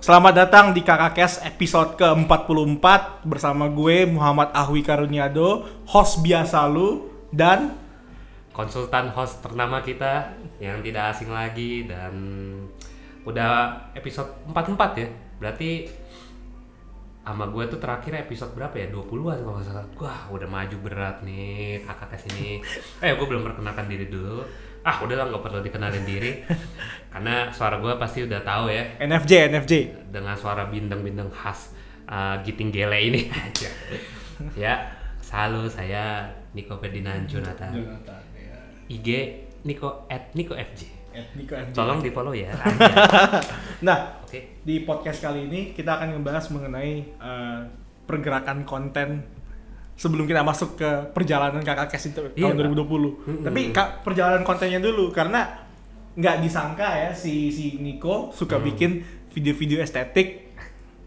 Selamat datang di Kakak Kes episode ke-44 bersama gue Muhammad Ahwi Karuniado, host biasa lu dan konsultan host ternama kita yang tidak asing lagi dan udah episode 44 ya. Berarti sama gue tuh terakhir episode berapa ya? 20-an kalau nggak salah. Wah, udah maju berat nih kakak kes ini. Eh, gue belum perkenalkan diri dulu. Ah, udah lah nggak perlu dikenalin diri. Karena suara gue pasti udah tahu ya NFJ NFJ. dengan suara bindeng-bindeng khas uh, Giting Gele ini aja. ya, halo saya Niko Ferdinand Jonathan. IG Niko at Niko FJ. Niko FJ. Tolong di follow ya. Nah, Oke. di podcast kali ini kita akan membahas mengenai eh, pergerakan konten sebelum kita masuk ke perjalanan kakak kes itu Iya, tahun Pak. 2020. Mm-mm. Tapi Kak, perjalanan kontennya dulu karena nggak disangka ya si si Niko suka Hmm. bikin video-video estetik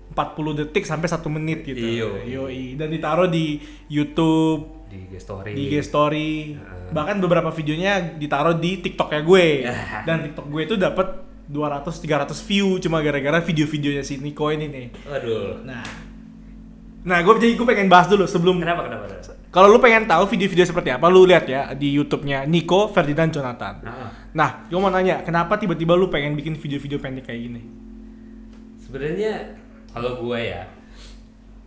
40 detik sampai satu menit gitu. Iyo. Yoi. Dan ditaruh di YouTube, Di IG story. di IG story, Heeh. bahkan beberapa videonya ditaruh di TikToknya gue. Ya. Dan TikTok gue itu dapat 200 300 view cuma gara-gara video-videonya si Niko ini nih. Aduh. Nah. Nah, gue jadi gue pengen bahas dulu sebelum Kenapa kenapa? kalau lu pengen tahu video-video seperti apa, lu lihat ya di YouTube-nya Niko Ferdinand Jonathan. Nah, Nah, gue mau nanya, kenapa tiba-tiba lu pengen bikin video-video pendek kayak gini? sebenarnya kalau gue ya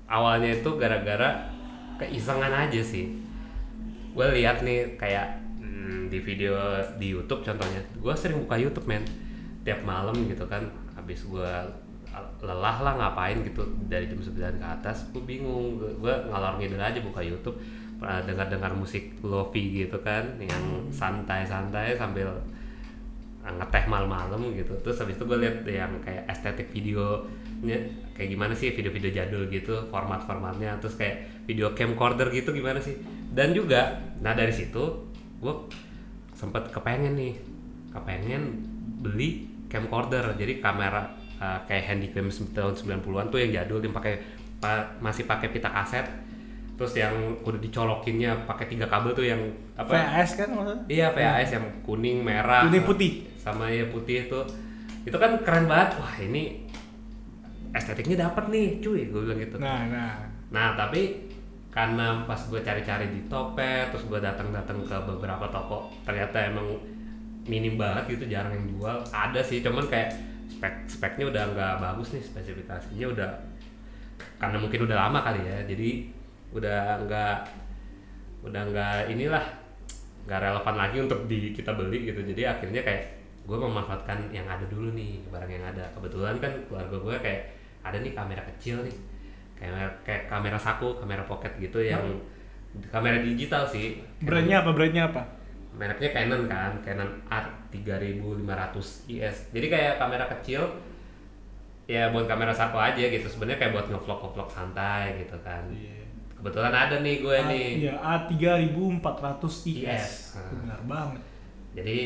awalnya itu gara-gara keisengan aja sih. Gue lihat nih kayak hmm, di video di YouTube contohnya, gue sering buka YouTube men tiap malam gitu kan, habis gue lelah lah ngapain gitu dari jam 9 ke atas gue bingung. Gue ngalor ngidul aja buka YouTube pernah dengar dengar musik lofi gitu kan yang santai santai sambil ngeteh malam-malam gitu. Terus habis itu gue lihat yang kayak estetik videonya kayak gimana sih video-video jadul gitu format-formatnya. Terus kayak video camcorder gitu gimana sih? Dan juga nah dari situ gue sempet kepengen nih kepengen beli camcorder. Jadi kamera uh, kayak handycam tahun 90-an tuh yang jadul yang pakai pa- masih pakai pita kaset terus yang udah dicolokinnya pakai tiga kabel tuh yang apa VHS kan maksudnya? Iya VHS yang kuning, merah, Kuning putih. sama ya putih itu, itu kan keren banget. Wah ini estetiknya dapat nih, cuy, gue bilang gitu. Nah, nah. Nah tapi karena pas gue cari-cari di Topet, terus gue datang-datang ke beberapa toko, ternyata emang minim banget gitu, jarang yang jual. Ada sih, cuman kayak spek speknya udah nggak bagus nih, spesifikasinya udah karena mungkin udah lama kali ya, jadi udah nggak udah nggak inilah nggak relevan lagi untuk di kita beli gitu. Jadi akhirnya kayak gue memanfaatkan yang ada dulu nih barang yang ada kebetulan kan keluarga gue kayak ada nih kamera kecil nih kamera kayak kamera saku kamera pocket gitu yang kamera digital sih Brandnya apa? Brandnya apa? mereknya Canon kan Canon R 3500 IS jadi kayak kamera kecil ya buat kamera saku aja gitu sebenarnya kayak buat ngevlog ngevlog santai gitu kan kebetulan ada nih gue A, nih Iya, A3400 IS. IS. Benar banget. jadi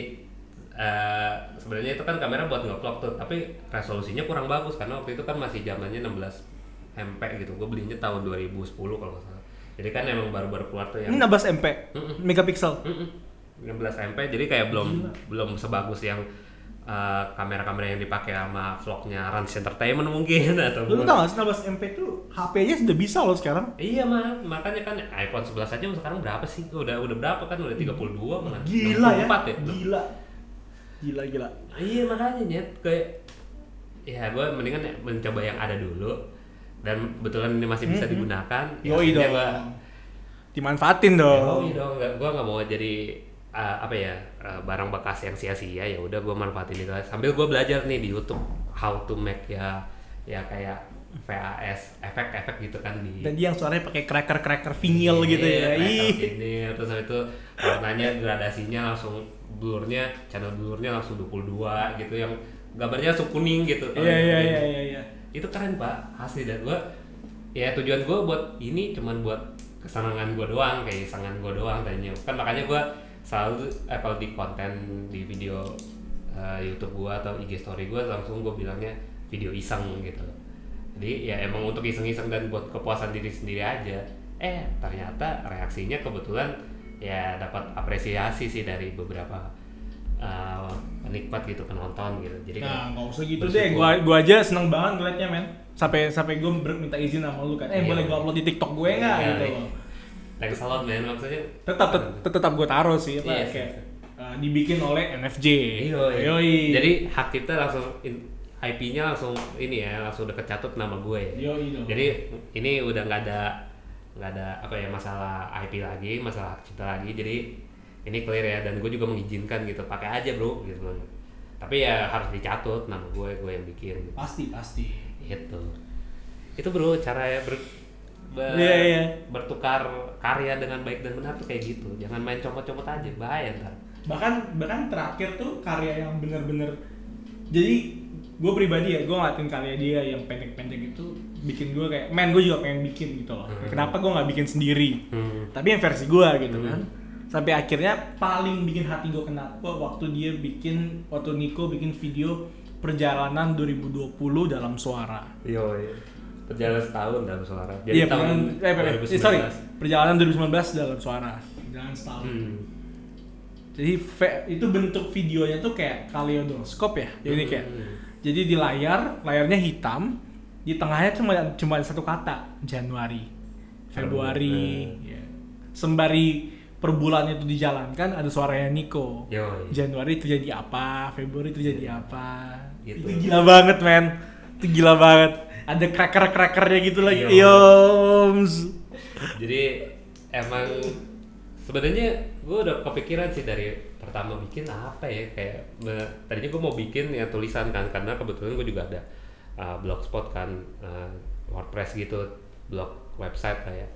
eh, sebenarnya itu kan kamera buat ngevlog tuh tapi resolusinya kurang bagus karena waktu itu kan masih zamannya 16 MP gitu gue belinya tahun 2010 kalau nggak salah jadi kan emang baru-baru keluar tuh yang 16 MP Mm-mm. megapiksel. Mm-mm. 16 MP jadi kayak belum belum sebagus yang eh, kamera-kamera yang dipakai sama vlognya Rans Entertainment mungkin atau Lu tau gak sih 16 MP tuh HP-nya sudah bisa loh sekarang. Iya mah, makanya kan iPhone 11 aja sekarang berapa sih? Udah udah berapa kan? Udah 32 malah. Gila ya. 64 ya. Gila. Gila gila. Iya makanya nyet kayak ya gue mendingan ya mencoba yang ada dulu dan kebetulan ini masih bisa Mm-mm. digunakan. ya Yoi akhirnya dong. gua- Dimanfaatin Ya, dong. Yoi dong, gua nggak mau jadi uh, apa ya uh, barang bekas yang sia-sia ya udah gue manfaatin itu sambil gue belajar nih di YouTube how to make ya ya kayak VHS efek-efek gitu kan di Dan dia yang suaranya pakai cracker-cracker vinyl gitu ya. Iya, ini terus habis itu warnanya gradasinya langsung blurnya channel blurnya langsung 22 gitu yang gambarnya langsung kuning gitu. Iya iya iya iya iya. itu keren pak. Asli. Dan gua ya tujuan gua buat ini cuman buat kesenangan gua doang kayak kesenangan gua doang tadinya. Kan makanya gua selalu eh, kalau di konten di video eh, YouTube gua atau IG story gua langsung gua bilangnya video iseng gitu jadi ya emang untuk iseng-iseng dan buat kepuasan diri sendiri aja eh ternyata reaksinya kebetulan ya dapat apresiasi sih dari beberapa uh, penikmat gitu penonton gitu jadi Nah, nggak usah gitu bersyukur. deh. Gua gua aja seneng banget ngeliatnya, men. Sampai sampai gua ber- minta izin sama lu kan. Eh, Iya. boleh gua upload di TikTok gue nggak Iya, gitu. iya. Thanks a lot man maksudnya Tetap tet- tetap gua taruh sih apa Iya, kayak uh, dibikin oleh NFJ. Iya. Yoi. Jadi hak kita langsung IP-nya langsung ini ya, langsung udah kecatut nama gue. Yoi dong. Jadi ini udah nggak ada nggak ada apa ya masalah IP lagi, masalah hak cipta lagi. Jadi ini clear ya dan gue juga mengizinkan gitu, pakai aja bro gitu. Tapi ya harus dicatut nama gue, gue yang bikin gitu. pasti pasti. Itu. Itu bro cara ya ber, ber- Iya, iya. bertukar karya dengan baik dan benar tuh kayak gitu. Jangan main comot-comot aja, bahaya ntar. bahkan bahkan terakhir tuh karya yang bener-bener jadi gue pribadi ya gue ngeliatin karya dia yang pendek-pendek itu bikin gue kayak man gue juga pengen bikin gitu loh Hmm. kenapa gue nggak bikin sendiri Hmm. tapi yang versi gue gitu Hmm. kan sampai akhirnya paling bikin hati gue kenapa waktu dia bikin waktu Nico bikin video perjalanan 2020 dalam suara Yo, iya. Perjalanan setahun dalam suara. iya perjalanan eh, eh, eh, sorry perjalanan 2019 dalam suara perjalanan setahun Hmm. Jadi itu bentuk videonya tuh kayak kaleidoskop ya. Jadi kayak Hmm. jadi di layar, layarnya hitam, di tengahnya cuma cuma satu kata, Januari, Februari. ya. Sembari per bulannya itu dijalankan ada suaranya Nico. Yo, iya. Januari terjadi apa, Februari terjadi apa. Gitu. Itu gila banget, men. Itu gila banget. Ada cracker-crackernya gitu lagi. Yo. Yoms. Jadi emang sebenarnya gue udah kepikiran sih dari pertama bikin apa ya kayak tadinya gue mau bikin ya tulisan kan karena kebetulan gue juga ada uh, blogspot kan uh, WordPress gitu blog website lah ya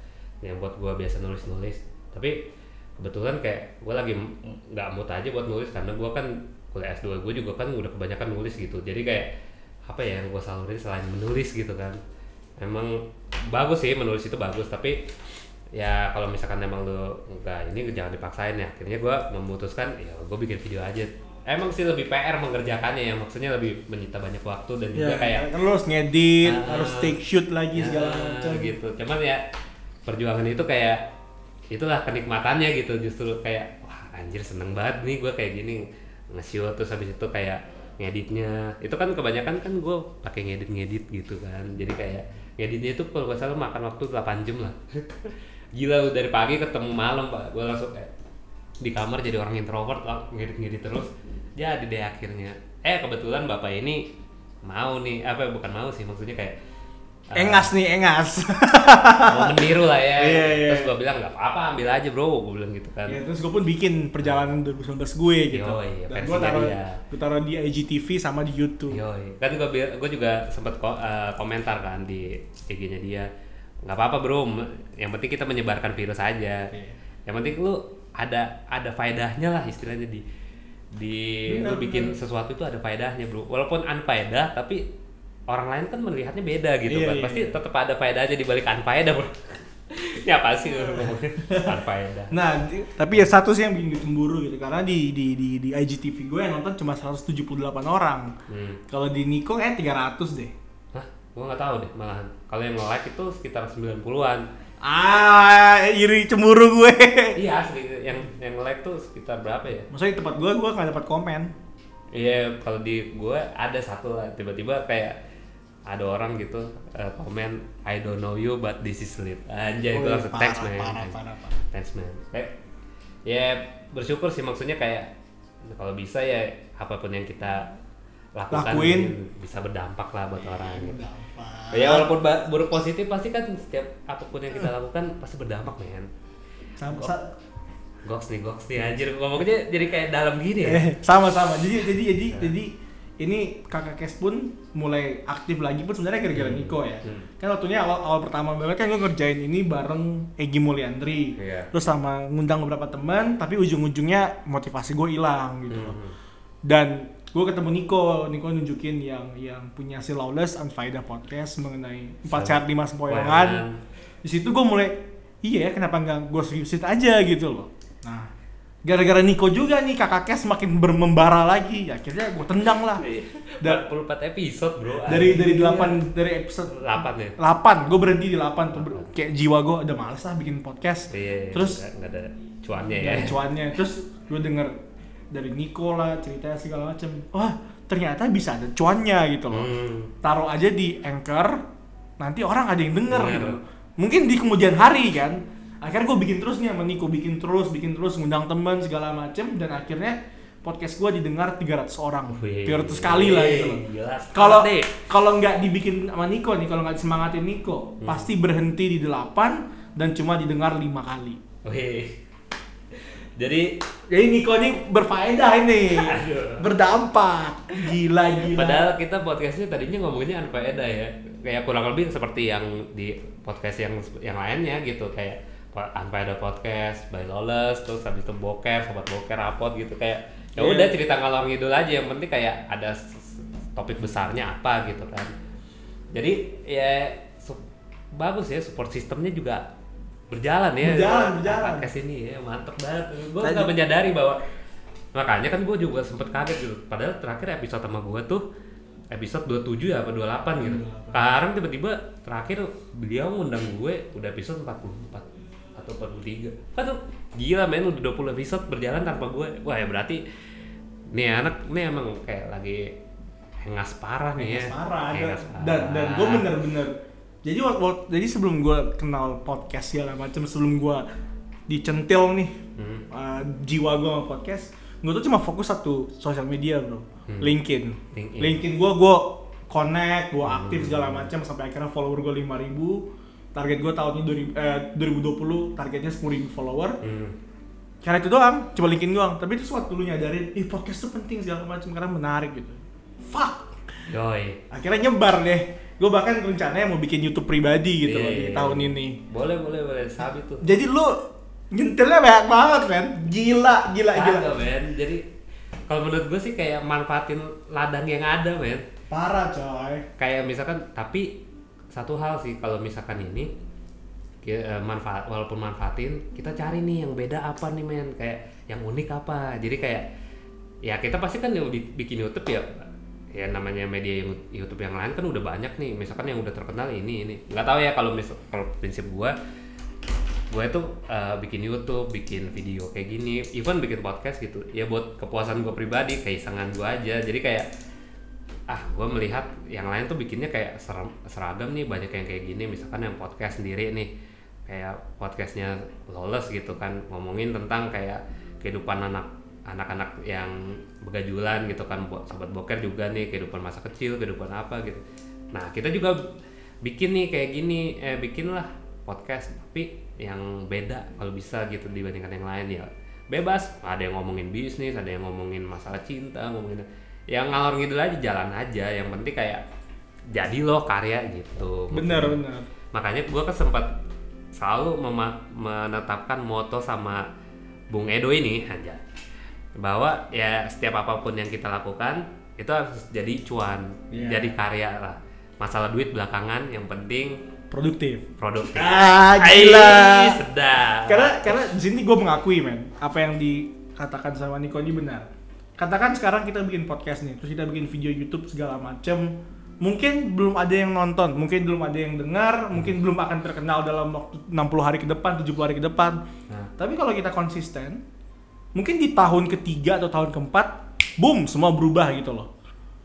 yang buat gue biasa nulis nulis tapi kebetulan kayak gue lagi nggak mood aja buat nulis karena gue kan kuliah S2 gue juga kan udah kebanyakan nulis gitu jadi kayak apa ya yang gue salurin selain menulis gitu kan. Emang bagus sih menulis itu bagus tapi ya kalau misalkan emang lu enggak ini jangan dipaksain ya. Akhirnya gue memutuskan ya gue bikin video aja. Emang sih lebih PR mengerjakannya ya maksudnya lebih menyita banyak waktu dan juga Ya, kayak kan lu harus ngedit, Ah. harus take shoot lagi ya, segala macam. gitu. Cuman ya perjuangan itu kayak itulah kenikmatannya gitu. Justru kayak wah anjir seneng banget nih gue kayak gini. Nge-shoot terus habis itu kayak ngeditnya. Itu kan kebanyakan kan gue pakai ngedit ngedit gitu kan. Jadi kayak ngeditnya itu kalau gak salah makan waktu 8 jam lah. Gila dari pagi ketemu malam pak. Gue langsung kayak di kamar jadi orang introvert lah ngedit ngedit terus. Jadi deh akhirnya. Eh kebetulan bapak ini mau nih apa bukan mau sih maksudnya kayak Engas nih, engas. mau meniru lah ya Iya, iya. terus gue bilang nggak apa-apa ambil aja bro gue bilang gitu kan ya, terus gue pun bikin perjalanan 2019 gue gitu. Yoi, Dan gue taruh, dia. gue taruh di IGTV sama di YouTube. Yoi. kan gue gue juga sempat ko- eh, komentar kan di IG-nya dia nggak apa-apa bro yang penting kita menyebarkan virus aja Iya. yang penting lu ada ada faedahnya lah istilahnya di di Benar, lu bikin sesuatu itu ada faedahnya bro walaupun unfaedah tapi orang lain kan melihatnya beda gitu Iya, kan iya, pasti iya. tetap ada faedahnya di balik unfaedah bro ini apa sih unfaedah Nah, tapi ya satu sih yang bikin gue cemburu gitu karena di di di, di IGTV gue yang nonton cuma 178 orang. hmm. Kalau di Nico eh 300 deh. Hah? Gua nggak tahu deh malahan. Kalau yang nge-like itu sekitar 90-an. Ah, iri cemburu gue. iya asli yang yang nge-like tuh sekitar berapa ya? Maksudnya di tempat gue gue gak dapat komen. Iya, kalau di gue ada satu lah tiba-tiba kayak ada orang gitu eh, komen I don't know you but this is lit. Anjay, gue Oh, langsung parah, thanks man. parah, parah, parah. Thanks man. Kayak ya bersyukur sih maksudnya kayak kalau bisa ya apa pun yang kita lakukan Lakuin. bisa berdampak lah buat orang gitu. Berdampak. Ya walaupun buruk positif pasti kan setiap apa pun yang kita lakukan pasti berdampak men. Sama, Goks nih, goks nih anjir ngomongnya jadi kayak dalam gini ya. eh, sama sama. Jadi jadi jadi jadi ini kakak Kes pun mulai aktif lagi pun sebenarnya gara-gara Hmm. Niko ya. Hmm. Kan waktunya awal, awal pertama banget kan gue ngerjain ini bareng Egi Mulyandri. Iya. Terus sama ngundang beberapa teman, tapi ujung-ujungnya motivasi gue hilang gitu loh. Hmm. Dan gue ketemu Niko, Niko nunjukin yang yang punya si Lawless Unfaida podcast mengenai empat sehat lima sempoyongan. Di situ gue mulai, iya ya kenapa nggak gue seriusin aja gitu loh. Nah, gara-gara Niko juga nih kakak Kes makin bermembara lagi, akhirnya gue tendang lah. Da- 44 episode bro. dari dari delapan dari episode 8 ya. 8 gue berhenti di 8 tuh kayak jiwa gue udah males lah bikin podcast Iya. Terus- nggak- ada cuannya ya. ya cuannya terus gue denger dari Nico lah ceritanya segala macem wah ternyata bisa ada cuannya gitu loh Hmm. taruh aja di anchor nanti orang ada yang denger Denger. gitu mungkin di kemudian hari kan akhirnya gue bikin terus nih sama Nico bikin terus bikin terus ngundang teman segala macem dan akhirnya podcast gue didengar 300 orang. Wih. 300 kali lah gitu loh. kalau kalau nggak dibikin sama Nico nih kalau nggak disemangatin Nico Hmm. pasti berhenti di 8 dan cuma didengar lima kali. Wih. Jadi jadi Nico ini berfaedah ini. Berdampak. Gila gila. Padahal kita podcastnya tadinya ngomonginnya unfaedah ya, kayak kurang lebih seperti yang di podcast yang yang lainnya gitu. Kayak po- unfaedah podcast, by lawless, terus habis itu boker, sobat boker, rapot gitu kayak ya Iya. udah cerita ngalor ngidul aja yang penting kayak ada topik besarnya apa gitu kan. Jadi ya bagus ya support sistemnya juga berjalan ya. Berjalan, berjalan. Podcast ini ya mantep banget. Gue nggak menyadari bahwa makanya kan gue juga sempet kaget gitu padahal terakhir episode sama gue tuh episode 27 ya apa 28 gitu 28. sekarang tiba-tiba terakhir beliau ngundang gue udah episode 44 atau 43 kan tuh gila men udah 20 episode berjalan tanpa gue wah ya berarti nih anak nih emang kayak lagi hengas parah nih ya Hengas parah dan Hengas dan, parah. dan gue bener-bener jadi waktu, jadi sebelum gue kenal podcast segala macam sebelum gue dicentil nih Hmm. uh, jiwa gue sama podcast gue tuh cuma fokus satu sosial media bro Hmm. LinkedIn LinkedIn. LinkedIn gue gue connect gue aktif segala macam sampai akhirnya follower gue 5000 target gue tahun ini 2000, eh, 2020 targetnya 10.000 follower. Hmm. karena itu doang coba LinkedIn doang. Tapi terus waktu lu nyadarin ih podcast tuh penting segala macam karena menarik gitu. Fuck. Yoi. akhirnya nyebar deh. Gue bahkan rencananya mau bikin YouTube pribadi gitu loh di iya. tahun ini. Boleh boleh boleh. Sabi tuh. Jadi lu nyentilnya banyak banget kan gila gila gila. Kagak, men. Jadi kalau menurut gue sih kayak manfaatin ladang yang ada men. Parah coy. Kayak misalkan tapi satu hal sih kalau misalkan ini ki- eh, manfaat walaupun manfaatin kita cari nih yang beda apa nih men? Kayak yang unik apa? Jadi kayak ya kita pasti kan bikin YouTube ya ya namanya media YouTube yang lain kan udah banyak nih. Misalkan yang udah terkenal ini ini. Nggak tahu ya kalau misal prinsip gua gue tuh eh, bikin YouTube, bikin video kayak gini, even bikin podcast gitu, ya buat kepuasan gue pribadi, keisengan gue aja. Jadi kayak ah gue melihat yang lain tuh bikinnya kayak seragam nih banyak yang kayak gini. Misalkan yang podcast sendiri nih kayak podcastnya lawless gitu kan ngomongin tentang kayak kehidupan anak anak-anak yang begajulan gitu kan buat sobat boker juga nih kehidupan masa kecil kehidupan apa gitu. Nah kita juga bikin nih kayak gini eh bikin lah podcast tapi yang beda kalau bisa gitu dibandingkan yang lain ya. Bebas ada yang ngomongin bisnis ada yang ngomongin masalah cinta ngomongin yang ngalor ngidul aja jalan aja. Yang penting kayak jadi loh karya gitu. Bener bener makanya gue kan sempat selalu menetapkan moto sama Bung Edo ini aja. Bahwa ya setiap apa pun yang kita lakukan itu harus jadi cuan Iya. jadi karya lah. Masalah duit belakangan yang penting produktif. produktif. Ah gila. sedap. Karena karena di sini gue mengakui men apa yang dikatakan sama Niko ini benar katakan sekarang kita bikin podcast nih terus kita bikin video YouTube segala macem mungkin belum ada yang nonton mungkin belum ada yang dengar mungkin belum akan terkenal dalam waktu 60 hari ke depan 70 hari ke depan Nah. tapi kalau kita konsisten mungkin di tahun ketiga atau tahun keempat boom semua berubah gitu loh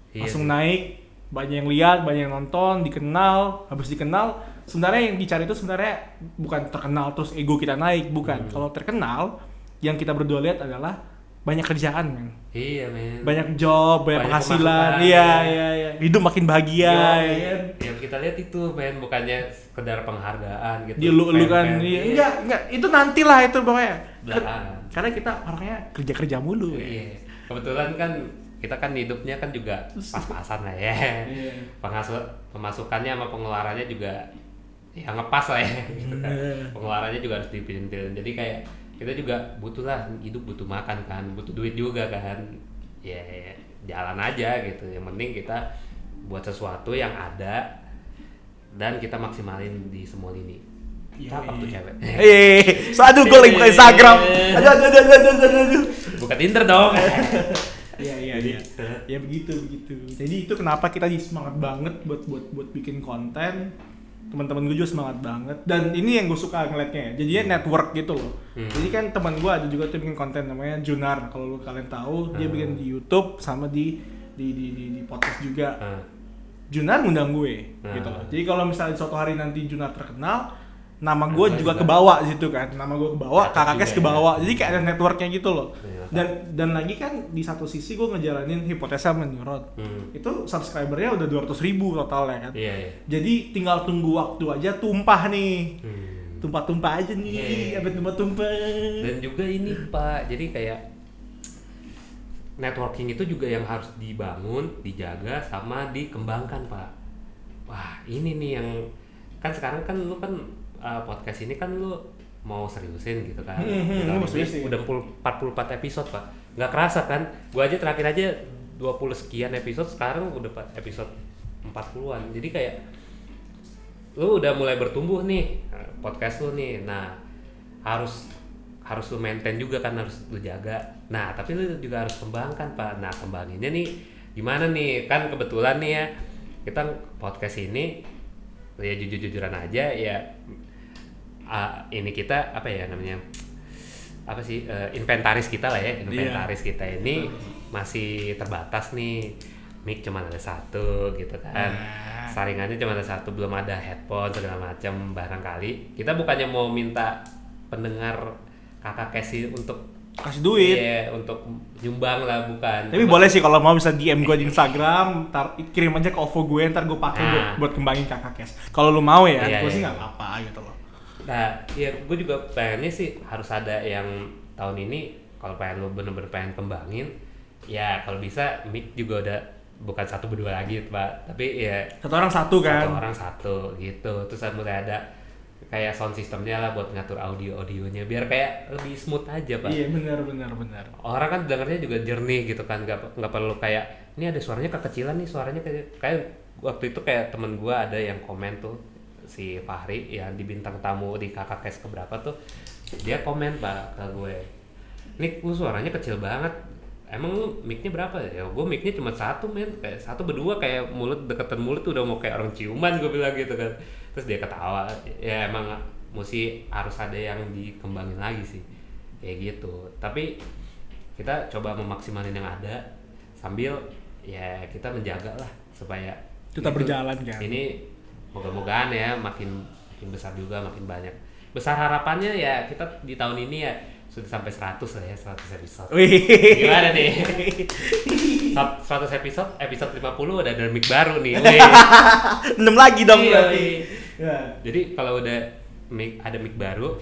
Iya langsung sih. naik banyak yang lihat banyak yang nonton dikenal habis dikenal sebenarnya yang dicari itu sebenarnya bukan terkenal terus ego kita naik bukan Hmm. kalau terkenal yang kita berdua lihat adalah banyak kerjaan men iya men banyak job banyak, Banyak penghasilan iya ya. iya iya hidup makin bahagia Yo, ya kan yang kita lihat itu men bukannya sekedar penghargaan gitu dia lu lu kan Fan-fan, iya enggak enggak itu nantilah itu pokoknya belakangan karena kita orangnya kerja kerja mulu ya Iya. Kebetulan kan kita kan hidupnya kan juga pas-pasan lah ya. Iya. Pemasukannya sama pengeluarannya juga ya ngepas lah ya. gitu kan. Iya. Pengeluarannya juga harus dipintil. Jadi kayak kita juga butuh lah hidup butuh makan kan, butuh duit juga kan. Ya, ya, jalan aja gitu. Yang penting kita buat sesuatu yang ada dan kita maksimalin di semua lini. Iya, Cakep tuh iya. cewek. Eh, so aduh gue lagi buka Instagram. Aduh, aduh, aduh, aduh, aduh, aduh. Buka Tinder dong. Iya, iya, iya. Ya begitu, begitu. Jadi itu kenapa kita semangat banget buat buat buat bikin konten. Teman-teman gue juga semangat banget. Dan ini yang gue suka ngeliatnya ya. Jadinya network gitu loh. Hmm. jadi kan teman gue ada juga tuh bikin konten namanya Junar. Kalau kalian tahu dia Hmm. bikin di YouTube sama di di di di, di podcast juga. Ah, Junar ngundang gue Hmm. gitu loh. Jadi kalau misalnya suatu hari nanti Junar terkenal nama gue Nama juga juga. kebawa di situ kan nama gue kebawa Catat kakak kes ya. kebawa jadi kayak ada networknya gitu loh Iya. dan dan lagi kan di satu sisi gue ngejalanin hipotesa menurut hmm. itu subscribernya udah 200 ribu totalnya kan Iya, iya. jadi tinggal tunggu waktu aja tumpah nih Hmm. tumpah-tumpah aja nih Iya. sampai tumpah-tumpah Dan juga ini Pak, jadi kayak networking itu juga yang harus dibangun, dijaga sama dikembangkan Pak. Wah ini nih yang kan sekarang kan lu kan uh, podcast ini kan lu mau seriusin gitu kan. Hmm, hmm, Udah lu mau ini seriusin. Udah 40 44 episode Pak. Nggak kerasa kan? Gua aja terakhir aja 20 sekian episode sekarang udah episode 40-an. Jadi kayak lu udah mulai bertumbuh nih eh, podcast lu nih. Nah, harus harus lu maintain juga kan harus lu jaga. Nah, tapi lu juga harus kembangkan, Pak. Nah, kembanginnya nih gimana nih? Kan kebetulan nih ya kita podcast ini ya jujur-jujuran aja ya ah, ini kita apa ya namanya? apa sih eh, inventaris kita lah ya inventaris kita ini masih terbatas nih mic cuma ada satu gitu kan Nah. saringannya cuma ada satu belum ada headphone segala macam barangkali kita bukannya mau minta pendengar kakak Casey untuk kasih duit iya, untuk nyumbang lah bukan tapi Cuma- boleh sih kalau mau bisa DM gue di Instagram ntar kirim aja ke OVO gue ntar gue pakai Nah. buat, kembangin kakak kes kalau lu mau ya Iya, gue sih iya. nggak apa-apa gitu loh Nah, ya gue juga pengennya sih harus ada yang tahun ini kalau pengen lo bener-bener pengen kembangin, ya kalau bisa mic juga udah bukan satu berdua lagi pak, tapi ya satu orang satu kan satu orang satu gitu. Terus mulai ada kayak sound systemnya lah buat ngatur audio audionya biar kayak lebih smooth aja pak. iya benar benar benar Orang kan dengarnya juga jernih gitu kan, nggak nggak perlu kayak ini ada suaranya kekecilan nih suaranya kayak kayak waktu itu kayak temen gua ada yang komen tuh si Fahri yang di bintang tamu di kakak kes keberapa tuh dia komen pak ke gue Nick lu suaranya kecil banget. Emang lu mic-nya berapa ya? Gue mic-nya cuma satu men. Kayak satu berdua kayak mulut deketan mulut udah mau kayak orang ciuman gue bilang gitu kan. Terus dia ketawa. Ya emang mesti harus ada yang dikembangin lagi sih. Kayak gitu. Tapi kita coba memaksimalin yang ada sambil ya kita menjaga lah supaya Tetap itu- berjalan, kan? ini moga-mogaan ya makin makin besar juga makin banyak. Besar harapannya ya kita di tahun ini ya sudah sampai 100 lah ya 100 episode. Wih. gimana nih? 100 episode episode 50 udah ada mic baru nih. Wih. enam lagi dong Iya, berarti. iya. ya. Jadi kalau udah mic ada mic baru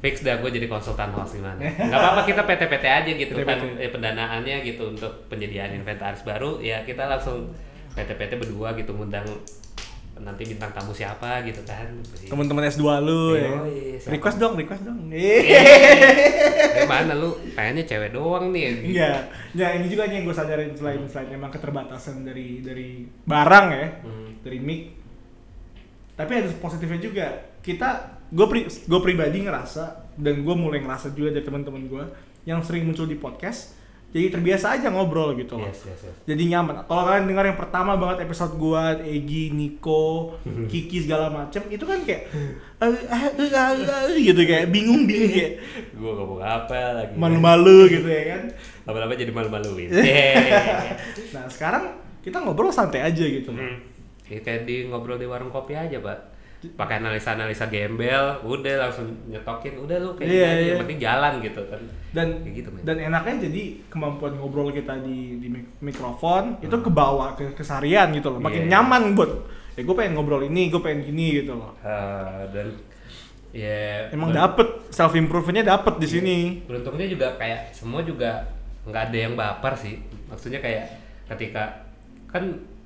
fix dah gue jadi konsultan host gimana nggak apa-apa kita PT-PT aja gitu kan. Eh, pendanaannya gitu untuk penyediaan inventaris baru ya kita langsung PT-PT berdua gitu ngundang nanti bintang tamu siapa gitu kan. Teman-teman S2 lu ya siapa? request dong request dong. Eh, mana lu? Pengennya cewek doang nih Iya, ya ini juga nih yang gue sadarin selain selain emang keterbatasan dari dari barang ya, Hmm. dari mic. Tapi ada positifnya juga. Kita, gue pri, gue pribadi ngerasa dan gue mulai ngerasa juga dari teman-teman gue yang sering muncul di podcast, jadi terbiasa aja ngobrol gitu loh. yes yes yes Jadi nyaman. Kalau kalian dengar yang pertama banget episode gua, Egi, Niko, Kiki segala macem, itu kan kayak gitu kayak bingung bingung kayak gue ngomong apa lagi malu-malu gitu ya kan. lama-lama jadi malu-maluin Yeay. Nah sekarang kita ngobrol santai aja gitu. Hmm. Ya, kayak di ngobrol di warung kopi aja, Pak. Pakai analisa-analisa gembel, udah langsung nyetokin, udah lu kayak Iya, aja, iya. yang penting jalan gitu kan. Dan Kayak gitu, dan enaknya jadi kemampuan ngobrol kita di di mik- mikrofon itu kebawa ke keseharian gitu loh. Makin Iya. nyaman buat ya gue pengen ngobrol ini, gue pengen gini gitu loh. Eh, dan ya Emang ber- dapet self improvementnya dapet di sini. beruntungnya juga kayak semua juga nggak ada yang baper sih. Maksudnya kayak ketika kan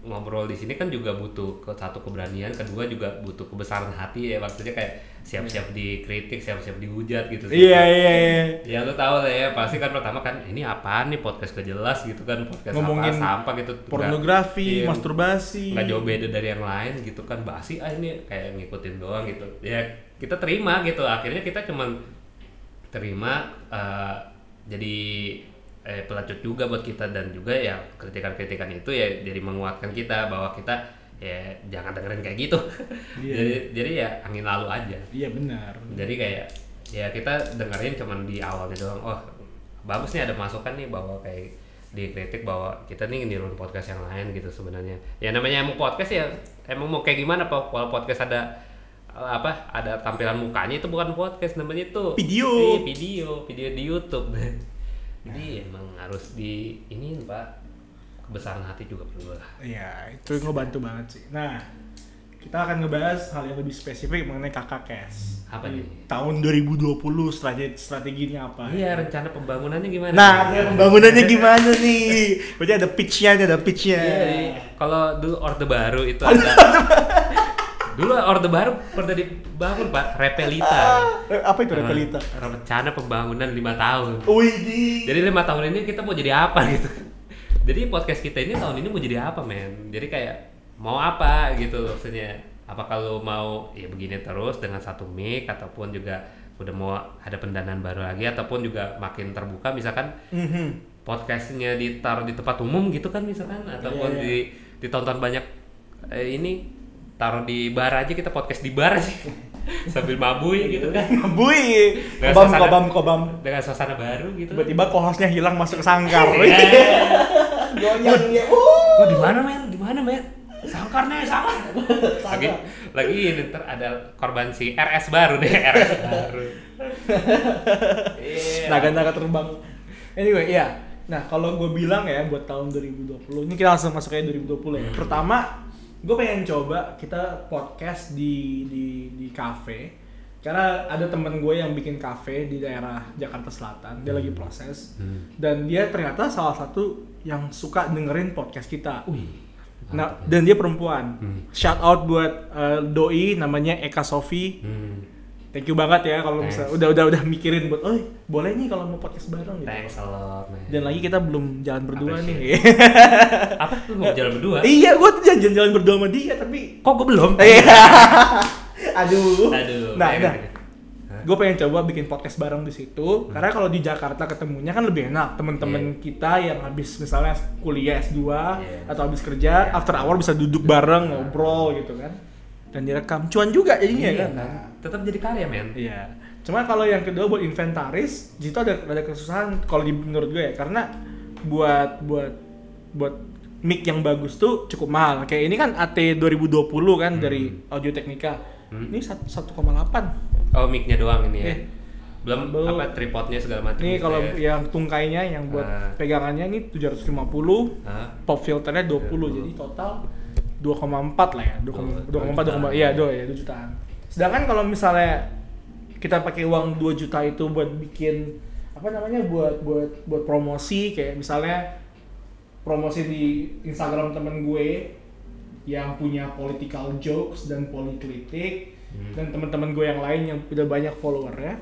ngobrol di sini kan juga butuh ke satu keberanian, kedua juga butuh kebesaran hati ya maksudnya kayak siap-siap dikritik, siap-siap dihujat gitu sih. Iya iya iya. Ya lu tahu lah ya, pasti kan pertama kan ini apaan nih podcast gak jelas gitu kan, podcast Ngomongin apa sampah gitu. Pornografi, iya, masturbasi. nggak jauh beda dari yang lain gitu kan, basi ah ini kayak ngikutin doang gitu. Ya kita terima gitu, akhirnya kita cuman terima eh, jadi eh, pelacut juga buat kita dan juga ya kritikan-kritikan itu ya jadi menguatkan kita bahwa kita ya jangan dengerin kayak gitu Iya. jadi jadi ya angin lalu aja Iya benar. jadi kayak ya kita dengerin cuman di awalnya doang oh bagus nih ada masukan nih bahwa kayak dikritik bahwa kita nih niruin podcast yang lain gitu sebenarnya ya namanya emang podcast ya emang mau kayak gimana pak kalau podcast ada eh, apa ada tampilan mukanya itu bukan podcast namanya itu Video. Iya, video video di YouTube jadi emang harus di ini pak kebesaran hati juga perlu lah Iya, itu ngebantu banget sih. Nah, kita akan ngebahas hal yang lebih spesifik mengenai kakak kes. Apa nih? Tahun 2020 strategi strateginya apa? iya rencana pembangunannya gimana Nah, ya, pembangunannya gimana nih? Berarti ada pitch-nya, ada pitch-nya. Iya, iya. kalau dulu orde baru itu ada dulu orde baru pernah dibangun pak repelita Eh, Apa itu repelita? Eh, rencana pembangunan lima tahun Wih, di. jadi lima tahun ini kita mau jadi apa gitu jadi podcast kita ini tahun ini mau jadi apa men jadi kayak mau apa gitu maksudnya apa kalau mau ya begini terus dengan satu mic ataupun juga udah mau ada pendanaan baru lagi ataupun juga makin terbuka misalkan Mhm. podcastnya ditaruh di tempat umum gitu kan misalkan ataupun Iya, iya. di ditonton banyak eh, ini taruh di bar aja kita podcast di bar aja sambil mabui gitu kan Bui, Dengan kobam, suasana- kobam, kobam. dengan suasana baru gitu Tiba-tiba kohosnya hilang masuk ke sangkar. Iya. Goyang dia. Oh, di mana men? Di mana men? Sangkar nih, sangkar. lagi lagi ini ntar ada korban si RS baru deh, RS baru. Iya. Naga-naga terbang. Anyway, ya. Nah, kalau gue bilang ya buat tahun 2020, ini kita langsung masuk aja 2020 ya. Pertama, gue pengen coba kita podcast di di di cafe. Karena ada temen gue yang bikin cafe di daerah Jakarta Selatan, dia lagi proses. Hmm. Dan dia ternyata salah satu yang suka dengerin podcast kita. Wih. Nah, dan dia perempuan. Hmm. Shout out buat eh, doi namanya Eka Sofi. Hmm. Thank you banget ya kalau misalnya udah udah udah mikirin buat, oh boleh nih kalau mau podcast bareng gitu. Thanks a lot, man. Dan lagi kita belum jalan berdua nih. Apa lu mau jalan berdua? iya, gua tuh jangan jalan berdua sama dia tapi Kok gue belum? Iya. Aduh. Aduh. Nah, nah. Gue pengen coba bikin podcast bareng di situ karena kalau di Jakarta ketemunya kan lebih enak. Temen-temen kita yang habis misalnya kuliah S2 Iya. atau habis kerja, Iya. after hour bisa duduk bareng ngobrol gitu kan. Dan direkam cuan juga jadinya Iya, kan. kan? Tetap jadi karya, men. Iya. Cuma kalau yang kedua buat inventaris, situ ada ada kesusahan kalau di menurut gue ya karena buat buat buat mic yang bagus tuh cukup mahal. Kayak ini kan AT 2020 kan Hmm. dari Audio Technica. Hmm. Ini sat- 1,8. Oh, mic-nya doang ini ya. Eh. Belum, Belum. apa tripodnya segala macam. Ini gitu kalau ya. yang tungkainya yang buat Ah. pegangannya ini 750, Hah? pop filternya 20. 20. Jadi total 2,4 lah ya. 2,4 Dua- 2,4 dua 2,4 jutaan. iya, 2 ya 2 jutaan. Sedangkan kalau misalnya kita pakai uang 2 juta itu buat bikin apa namanya buat buat buat promosi kayak misalnya promosi di Instagram temen gue yang punya political jokes dan politikritik Hmm. dan teman-teman gue yang lain yang udah banyak followernya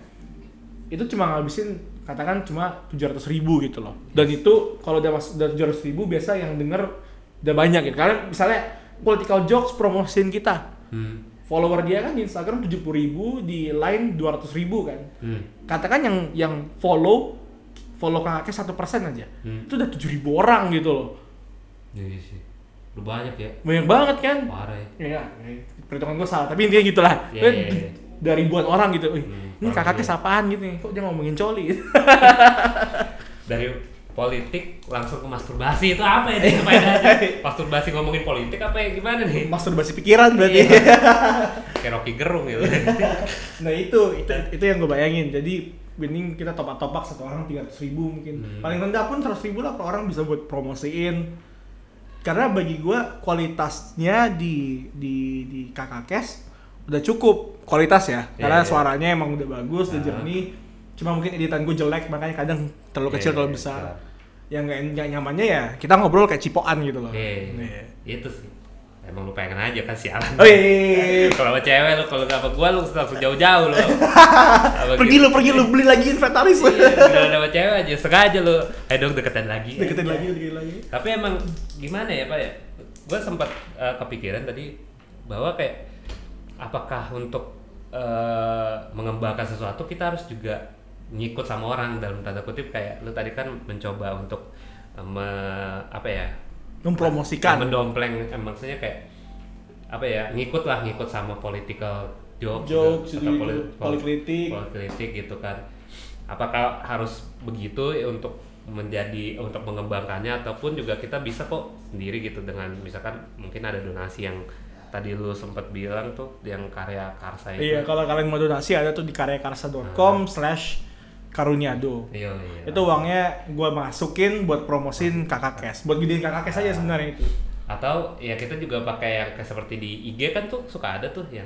itu cuma ngabisin katakan cuma 700 ribu gitu loh dan itu kalau udah masuk udah 700 ribu biasa yang denger udah banyak gitu karena misalnya political jokes promosiin kita Hmm. Follower dia kan di Instagram 70 ribu di line 200 ribu kan Hmm. katakan yang yang follow follow kakaknya satu persen aja Hmm. itu udah 7 ribu orang gitu loh Iya sih. Lu banyak ya. banyak banget kan Parah ya. ya perhitungan gue salah tapi intinya gitulah Iya, Kan iya, iya. dari ribuan orang gitu Hmm, ini kakaknya sapaan gitu nih kok dia ngomongin coli Dari politik langsung ke masturbasi itu apa ya? Aja? Masturbasi ngomongin politik apa ya gimana nih? masturbasi pikiran berarti Iya. Kayak Rocky Gerung gitu. nah itu itu itu yang gue bayangin jadi mending kita topak topak satu orang tiga ribu mungkin Hmm. paling rendah pun seratus ribu lah per orang bisa buat promosiin karena bagi gue kualitasnya di di di kakak kes udah cukup kualitas ya karena iya. suaranya emang udah bagus udah Ah. jernih cuma mungkin editan gue jelek makanya kadang terlalu Iya, kecil iya, terlalu iya, besar betul. yang nggak nggak nyamannya ya kita ngobrol kayak cipokan gitu loh Iya. Iya. Itu sih. Emang lu pengen aja kan sialan. oh iya, iya, iya. Kalau sama cewek lu kalau sama gua lu langsung jauh-jauh lu. Apa pergi gitu. lu pergi lu beli lagi inventaris Kalau sama cewek aja sengaja lu. Ayo dong deketan lagi. deketin aja. lagi deketin lagi Tapi emang gimana ya Pak ya? Gue sempat eh, kepikiran tadi bahwa kayak apakah untuk eh, mengembangkan sesuatu kita harus juga ngikut sama orang dalam tanda kutip kayak lu tadi kan mencoba untuk eh, me- apa ya? mempromosikan mendompleng eh, maksudnya kayak apa ya ngikut lah ngikut sama political jokes, Jokes, atau gitu, poli- politik. politik gitu kan apakah harus begitu ya untuk menjadi untuk mengembangkannya ataupun juga kita bisa kok sendiri gitu dengan misalkan mungkin ada donasi yang tadi lu sempat bilang tuh yang karya karsa itu Iya, kalau kalian mau donasi ada tuh di karyakarsa.com slash karuniado. iya iya. Itu uangnya gua masukin buat promosin kakak kes, buat gedein kakak kes aja sebenarnya itu. atau ya kita juga pakai yang kayak seperti di IG kan tuh suka ada tuh yang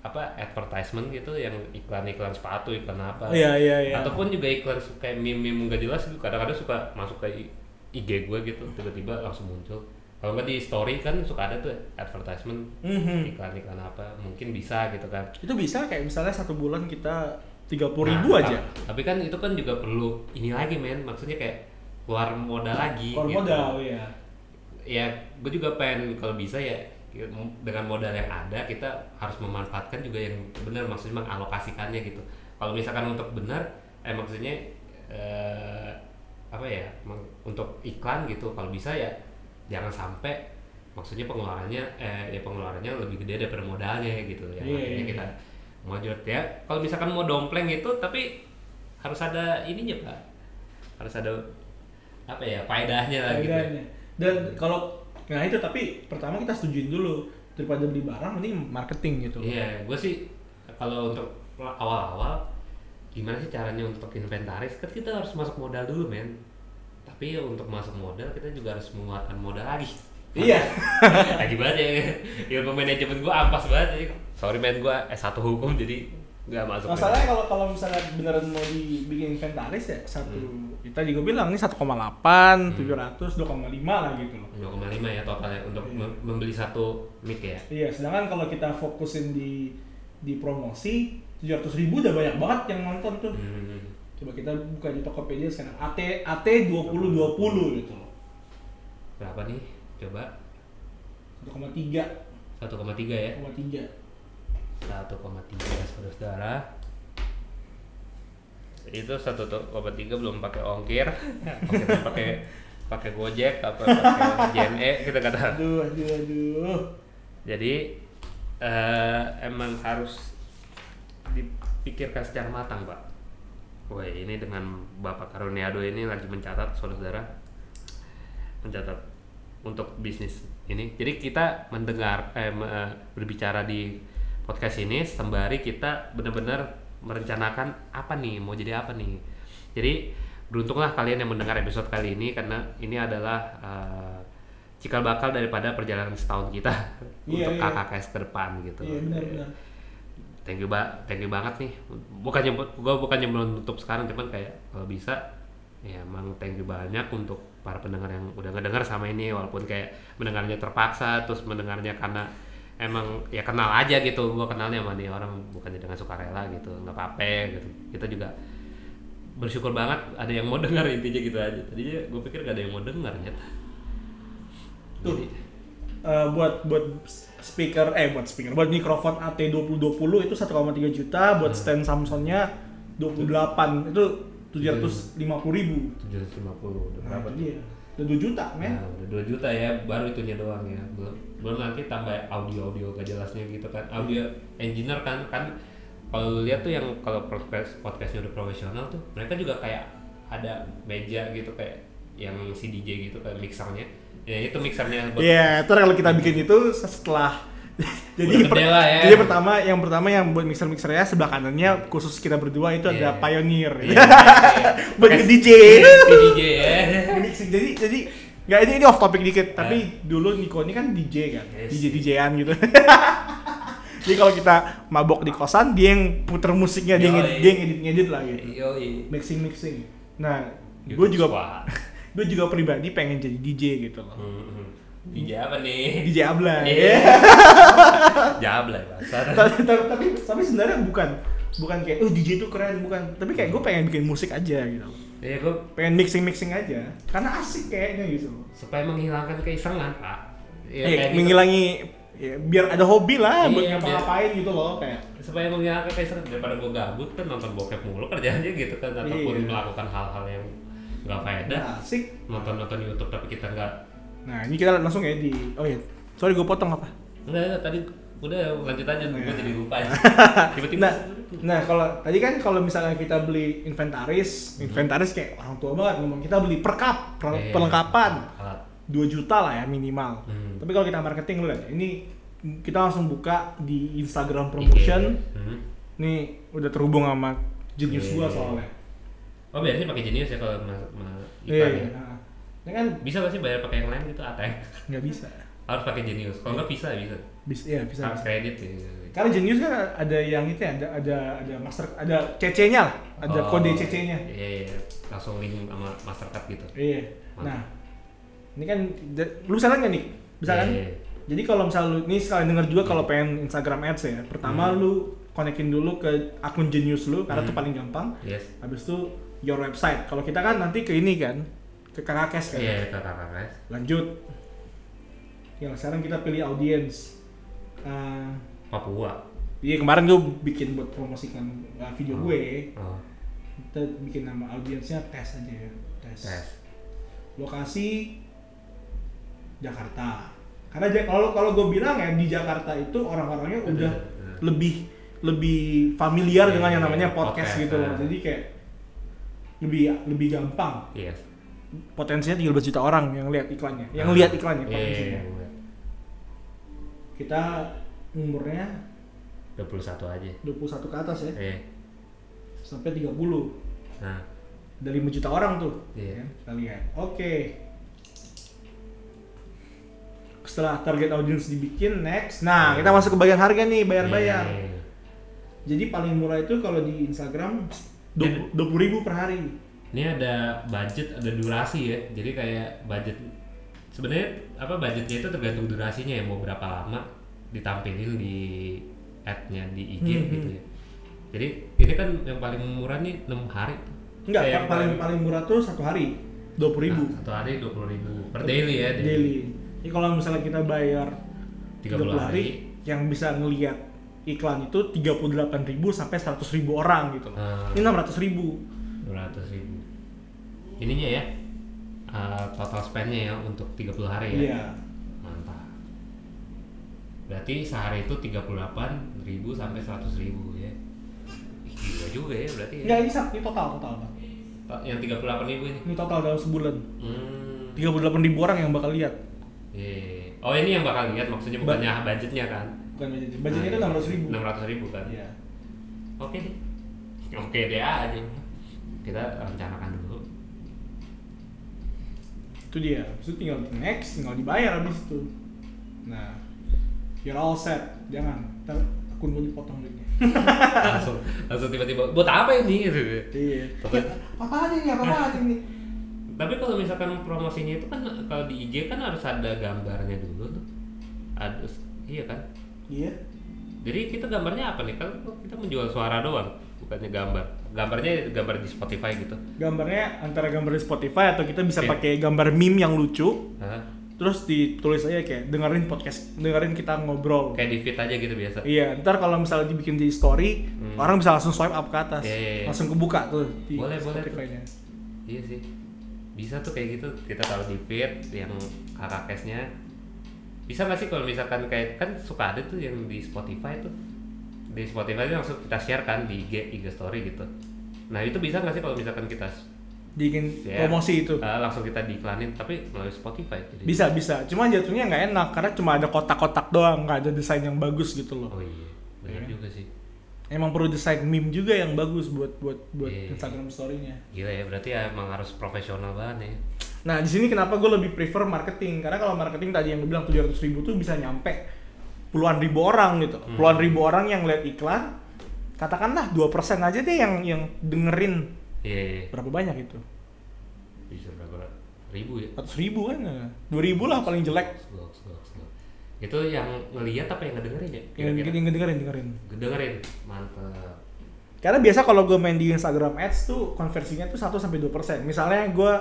apa advertisement gitu yang iklan-iklan sepatu iklan apa. Iya, iya, iya. ataupun juga iklan su- kayak meme-meme nggak jelas gitu. Kadang-kadang suka masuk ke IG gue gitu tiba-tiba langsung muncul. Kalau nggak di story kan suka ada tuh advertisement Mhm. iklan-iklan apa. Mungkin bisa gitu kan. Itu bisa kayak misalnya satu bulan kita 30 ribu Nah, aja. ta- tapi kan itu kan juga perlu ini lagi men maksudnya kayak keluar modal lagi Kalau gitu. modal ya. ya gue juga pengen kalau bisa ya dengan modal yang ada kita harus memanfaatkan juga yang benar maksudnya mengalokasikannya gitu kalau misalkan untuk benar eh maksudnya eh, apa ya untuk iklan gitu kalau bisa ya jangan sampai maksudnya pengeluarannya eh ya pengeluarannya lebih gede daripada modalnya gitu ya Iya, akhirnya iya. kita mojot ya kalau misalkan mau dompleng itu tapi harus ada ininya pak harus ada apa ya faedahnya lah gitu Harganya. Dan kalau nah itu tapi pertama kita setujuin dulu daripada beli barang mending marketing gitu. Iya, gue sih kalau untuk awal-awal gimana sih caranya untuk inventaris? Kan kita harus masuk modal dulu, men. Tapi untuk masuk modal kita juga harus mengeluarkan modal lagi. Iya. lagi banget ya. Ilmu manajemen gue ampas banget ya. Sorry men, gue S1 hukum jadi nggak masuk. Masalahnya kalau kalau misalnya beneran mau dibikin inventaris ya satu Hmm. kita juga bilang ini 1,8, 700, 2,5 lah gitu loh. 2,5 ya totalnya untuk Iya. mem- membeli satu mic ya. Iya, sedangkan kalau kita fokusin di di promosi 700 ribu udah banyak banget yang nonton tuh. Hmm. Coba kita buka di Tokopedia sekarang AT AT 2020 gitu loh. Berapa nih? Coba. 1,3 1,3 ya. 1,3. 1,3 saudara-saudara. Itu 1,3 belum pakai ongkir. Pakai pakai gojek apa pakai JNE kita kata Aduh, aduh, aduh. jadi eh, emang harus dipikirkan secara matang pak. Woi ini dengan Bapak Karuniado ini lagi mencatat saudara-saudara. Mencatat untuk bisnis ini. Jadi kita mendengar eh, eh, berbicara di podcast ini sembari kita benar-benar merencanakan apa nih mau jadi apa nih. Jadi beruntunglah kalian yang mendengar episode kali ini karena ini adalah eh, cikal bakal daripada perjalanan setahun kita Iya, untuk iya. KKKS ke depan gitu. Iya, benar benar. thank you ba thank you banget nih. Bukannya gua bukannya menutup sekarang cuman kayak kalau bisa ya emang thank you banyak untuk para pendengar yang udah ngedengar sama ini walaupun kayak mendengarnya terpaksa terus mendengarnya karena emang ya kenal aja gitu. Gua kenalnya sama nih orang bukannya dengan sukarela gitu nggak apa-apa gitu. Kita juga bersyukur banget ada yang mau dengar intinya gitu aja. Tadinya gue pikir gak ada yang mau dengar ternyata Tuh. Jadi, Eh, buat buat speaker eh buat speaker buat mikrofon AT 2020 itu 1,3 juta buat Hmm. stand Samsungnya 28 itu 750 ribu 750 udah nah berapa itu tuh? dia udah 2 juta men Nah, udah 2 juta ya, baru itunya doang ya. Belum belum nanti tambah audio-audio gak jelasnya gitu kan. Audio engineer kan kan kalau lu lihat tuh yang kalau podcast podcastnya udah profesional tuh, mereka juga kayak ada meja gitu kayak yang si DJ gitu kayak mixernya. Ya itu mixernya Iya, terus kalau kita bikin itu setelah jadi lah ya. jadi pertama yang pertama yang buat mixer mixernya sebelah kanannya khusus kita berdua itu Iya. ada Pioneer Iya, iya. buat Pakai DJ DJ ya. mixing jadi jadi nggak ini ini off topic dikit tapi dulu Niko ini kan DJ kan Yes. DJ DJan gitu jadi kalau kita mabok di kosan dia yang puter musiknya dia yang ngedit, dia yang ngedit ngedit lah gitu Yoi. mixing mixing nah gue YouTube juga gue juga pribadi pengen jadi DJ gitu loh Hmm, hmm. DJ apa nih? DJ Abla Iya. ya Jablay bahasa. tapi, tapi, sebenarnya bukan bukan kayak oh DJ itu keren bukan tapi kayak gue pengen bikin musik aja gitu Iya gue pengen mixing mixing aja karena asik kayaknya gitu supaya menghilangkan keisengan pak. Ya, Eh, kayak gitu. menghilangi ya, biar ada hobi lah buat Iya, ngapa-ngapain gitu loh kayak supaya menghilangkan keisengan daripada gue gabut kan nonton bokep mulu kerjanya gitu kan ataupun Iya. melakukan hal-hal yang nggak faedah nah, asik nonton nonton YouTube tapi kita nggak nah ini kita langsung ya di oh ya sorry gue potong apa Enggak, enggak, tadi udah lanjut aja, gue Iya. jadi lupa aja. Tiba-tiba. Nah, nah kalau tadi kan kalau misalnya kita beli inventaris, inventaris kayak orang tua banget ngomong kita beli per cup, per- Iya. perlengkapan Alat. 2 juta lah ya minimal. Hmm. Tapi kalau kita marketing lu lihat, ini kita langsung buka di Instagram promotion. Hmm. Nih udah terhubung sama Genius Iya. gua soalnya. Oh biasanya pakai Genius ya kalau ma- ma- iklan ya? Ini kan Bisa gak sih bayar pakai yang lain gitu ATM? nggak bisa. Harus pakai Genius. Kalau nggak bisa bisa. Bisa, iya bisa. Harus kredit ya. Karena Genius kan ada yang itu ya, ada ada ada master ada CC-nya lah, ada Oh, kode CC-nya. Iya, iya. Langsung link sama Mastercard gitu. Iya. Mantap. Nah, ini kan lu bisa nggak nih? Bisa kan? Iya. Jadi kalau misal lu ini sekalian denger juga kalau pengen Instagram Ads ya, pertama Hmm. lu konekin dulu ke akun Genius lu karena itu Hmm. paling gampang. Yes. Habis itu your website. Kalau kita kan nanti ke ini kan, ke kakak Kes kan. Iya, itu kakak guys. Lanjut. Ya, sekarang kita pilih audience. Eh, Papua. Iya kemarin gue bikin buat promosikan uh, video Oh. gue, Oh, kita bikin nama audiensnya tes aja ya, tes. tes. Lokasi Jakarta. Karena kalau kalau gue bilang ya di Jakarta itu orang-orangnya udah lebih lebih familiar Iya, dengan yang iya, namanya iya, podcast, podcast, gitu loh. nah. Jadi kayak lebih lebih gampang. Yes. Potensinya 13 juta orang yang lihat iklannya, yang Ah. lihat iklannya Iya, potensinya. iya, iya. Kita umurnya 21 aja. 21 ke atas ya, Iya. sampai 30. Nah, Ada 5 juta orang tuh. Iya. Ya, kita lihat. Oke. Setelah target audience dibikin, next. Nah, kita masuk ke bagian harga nih, bayar-bayar. iya. Jadi paling murah itu kalau di Instagram Dan- 20 ribu per hari. Ini ada budget, ada durasi ya. Jadi kayak budget sebenarnya apa budgetnya itu tergantung durasinya ya mau berapa lama ditampilin di ad-nya di IG Hmm, gitu hmm. ya. Jadi ini kan yang paling murah nih 6 hari. Enggak, Kayak pa- paling paling murah tuh satu hari 20 ribu Nah, satu hari 20 ribu per daily ya. daily. Jadi kalau misalnya kita bayar 30 hari. yang bisa ngelihat iklan itu 38 ribu sampai 100 ribu orang gitu. Ah. Ini 600 ribu. 200 ribu. Ininya ya uh, total spendnya ya untuk 30 hari ya. Iya. Mantap. Berarti sehari itu 38 ribu sampai 100 ribu ya. Gila juga ya berarti ya. Ini, ini total total, Bang. Yang 38 ribu ini. Ini total dalam sebulan. Hmm. 38 ribu orang yang bakal lihat. Iya. Oh ini yang bakal lihat maksudnya Ba- bukannya budgetnya kan? Bukan budgetnya. Budgetnya itu 600 ribu. 600 ribu kan? Iya. Oke deh. Oke deh aja. Kita rencanakan dulu. Itu dia. Habis itu tinggal next, tinggal dibayar habis itu. Nah, you're all set. Jangan. Ntar akun gue dipotong duitnya. langsung langsung tiba-tiba buat apa ini gitu. iya. Tapi- Ya, apa aja nih? Apa aja nih? Tapi kalau misalkan promosinya itu kan kalau di IG kan harus ada gambarnya dulu tuh. Ada iya kan? Iya. Jadi kita gambarnya apa nih? Kalau kita menjual suara doang, bukannya gambar. Gambarnya gambar di Spotify gitu. Gambarnya antara gambar di Spotify atau kita bisa Iya. pakai gambar meme yang lucu. Hah? Terus ditulis aja kayak dengerin podcast, dengerin kita ngobrol. Kayak di feed aja gitu biasa. Iya, ntar kalau misalnya dibikin di story, Hmm. orang bisa langsung swipe up ke atas, Iya, iya, iya. langsung kebuka tuh di Boleh, boleh. Spotify-nya. Iya sih. Bisa tuh kayak gitu. Kita taruh di feed yang kakak case-nya. Bisa nggak sih kalau misalkan kayak kan suka ada tuh yang di Spotify tuh. Di Spotify itu langsung kita share kan di IG, IG story gitu. Nah itu bisa nggak sih kalau misalkan kita Bikin share, promosi itu. eh, langsung kita diiklanin tapi melalui Spotify. Jadi, Bisa bisa, cuma jatuhnya nggak enak karena cuma ada kotak-kotak doang, nggak ada desain yang bagus gitu loh. Oh iya, benar Iya. juga sih. Emang perlu desain meme juga yang bagus buat buat buat Iya. Instagram story-nya. Gila ya, berarti ya emang harus profesional banget ya. Nah di sini kenapa gue lebih prefer marketing karena kalau marketing tadi yang gue bilang 700 ribu tuh bisa nyampe puluhan ribu orang gitu, Hmm. puluhan ribu orang yang lihat iklan, katakanlah 2% aja deh yang yang dengerin Iya, iya. berapa banyak itu? bisa berapa ribu ya? 100 ribu kan? 2 ribu lah paling jelek. Slok, slok, slok. Itu yang ngelihat apa yang ngedengerin ya? Yang, Kira-kira? yang dengerin dengerin. Dengerin, mantap. Karena biasa kalau gue main di Instagram Ads tuh konversinya tuh 1 sampai 2%. Misalnya gue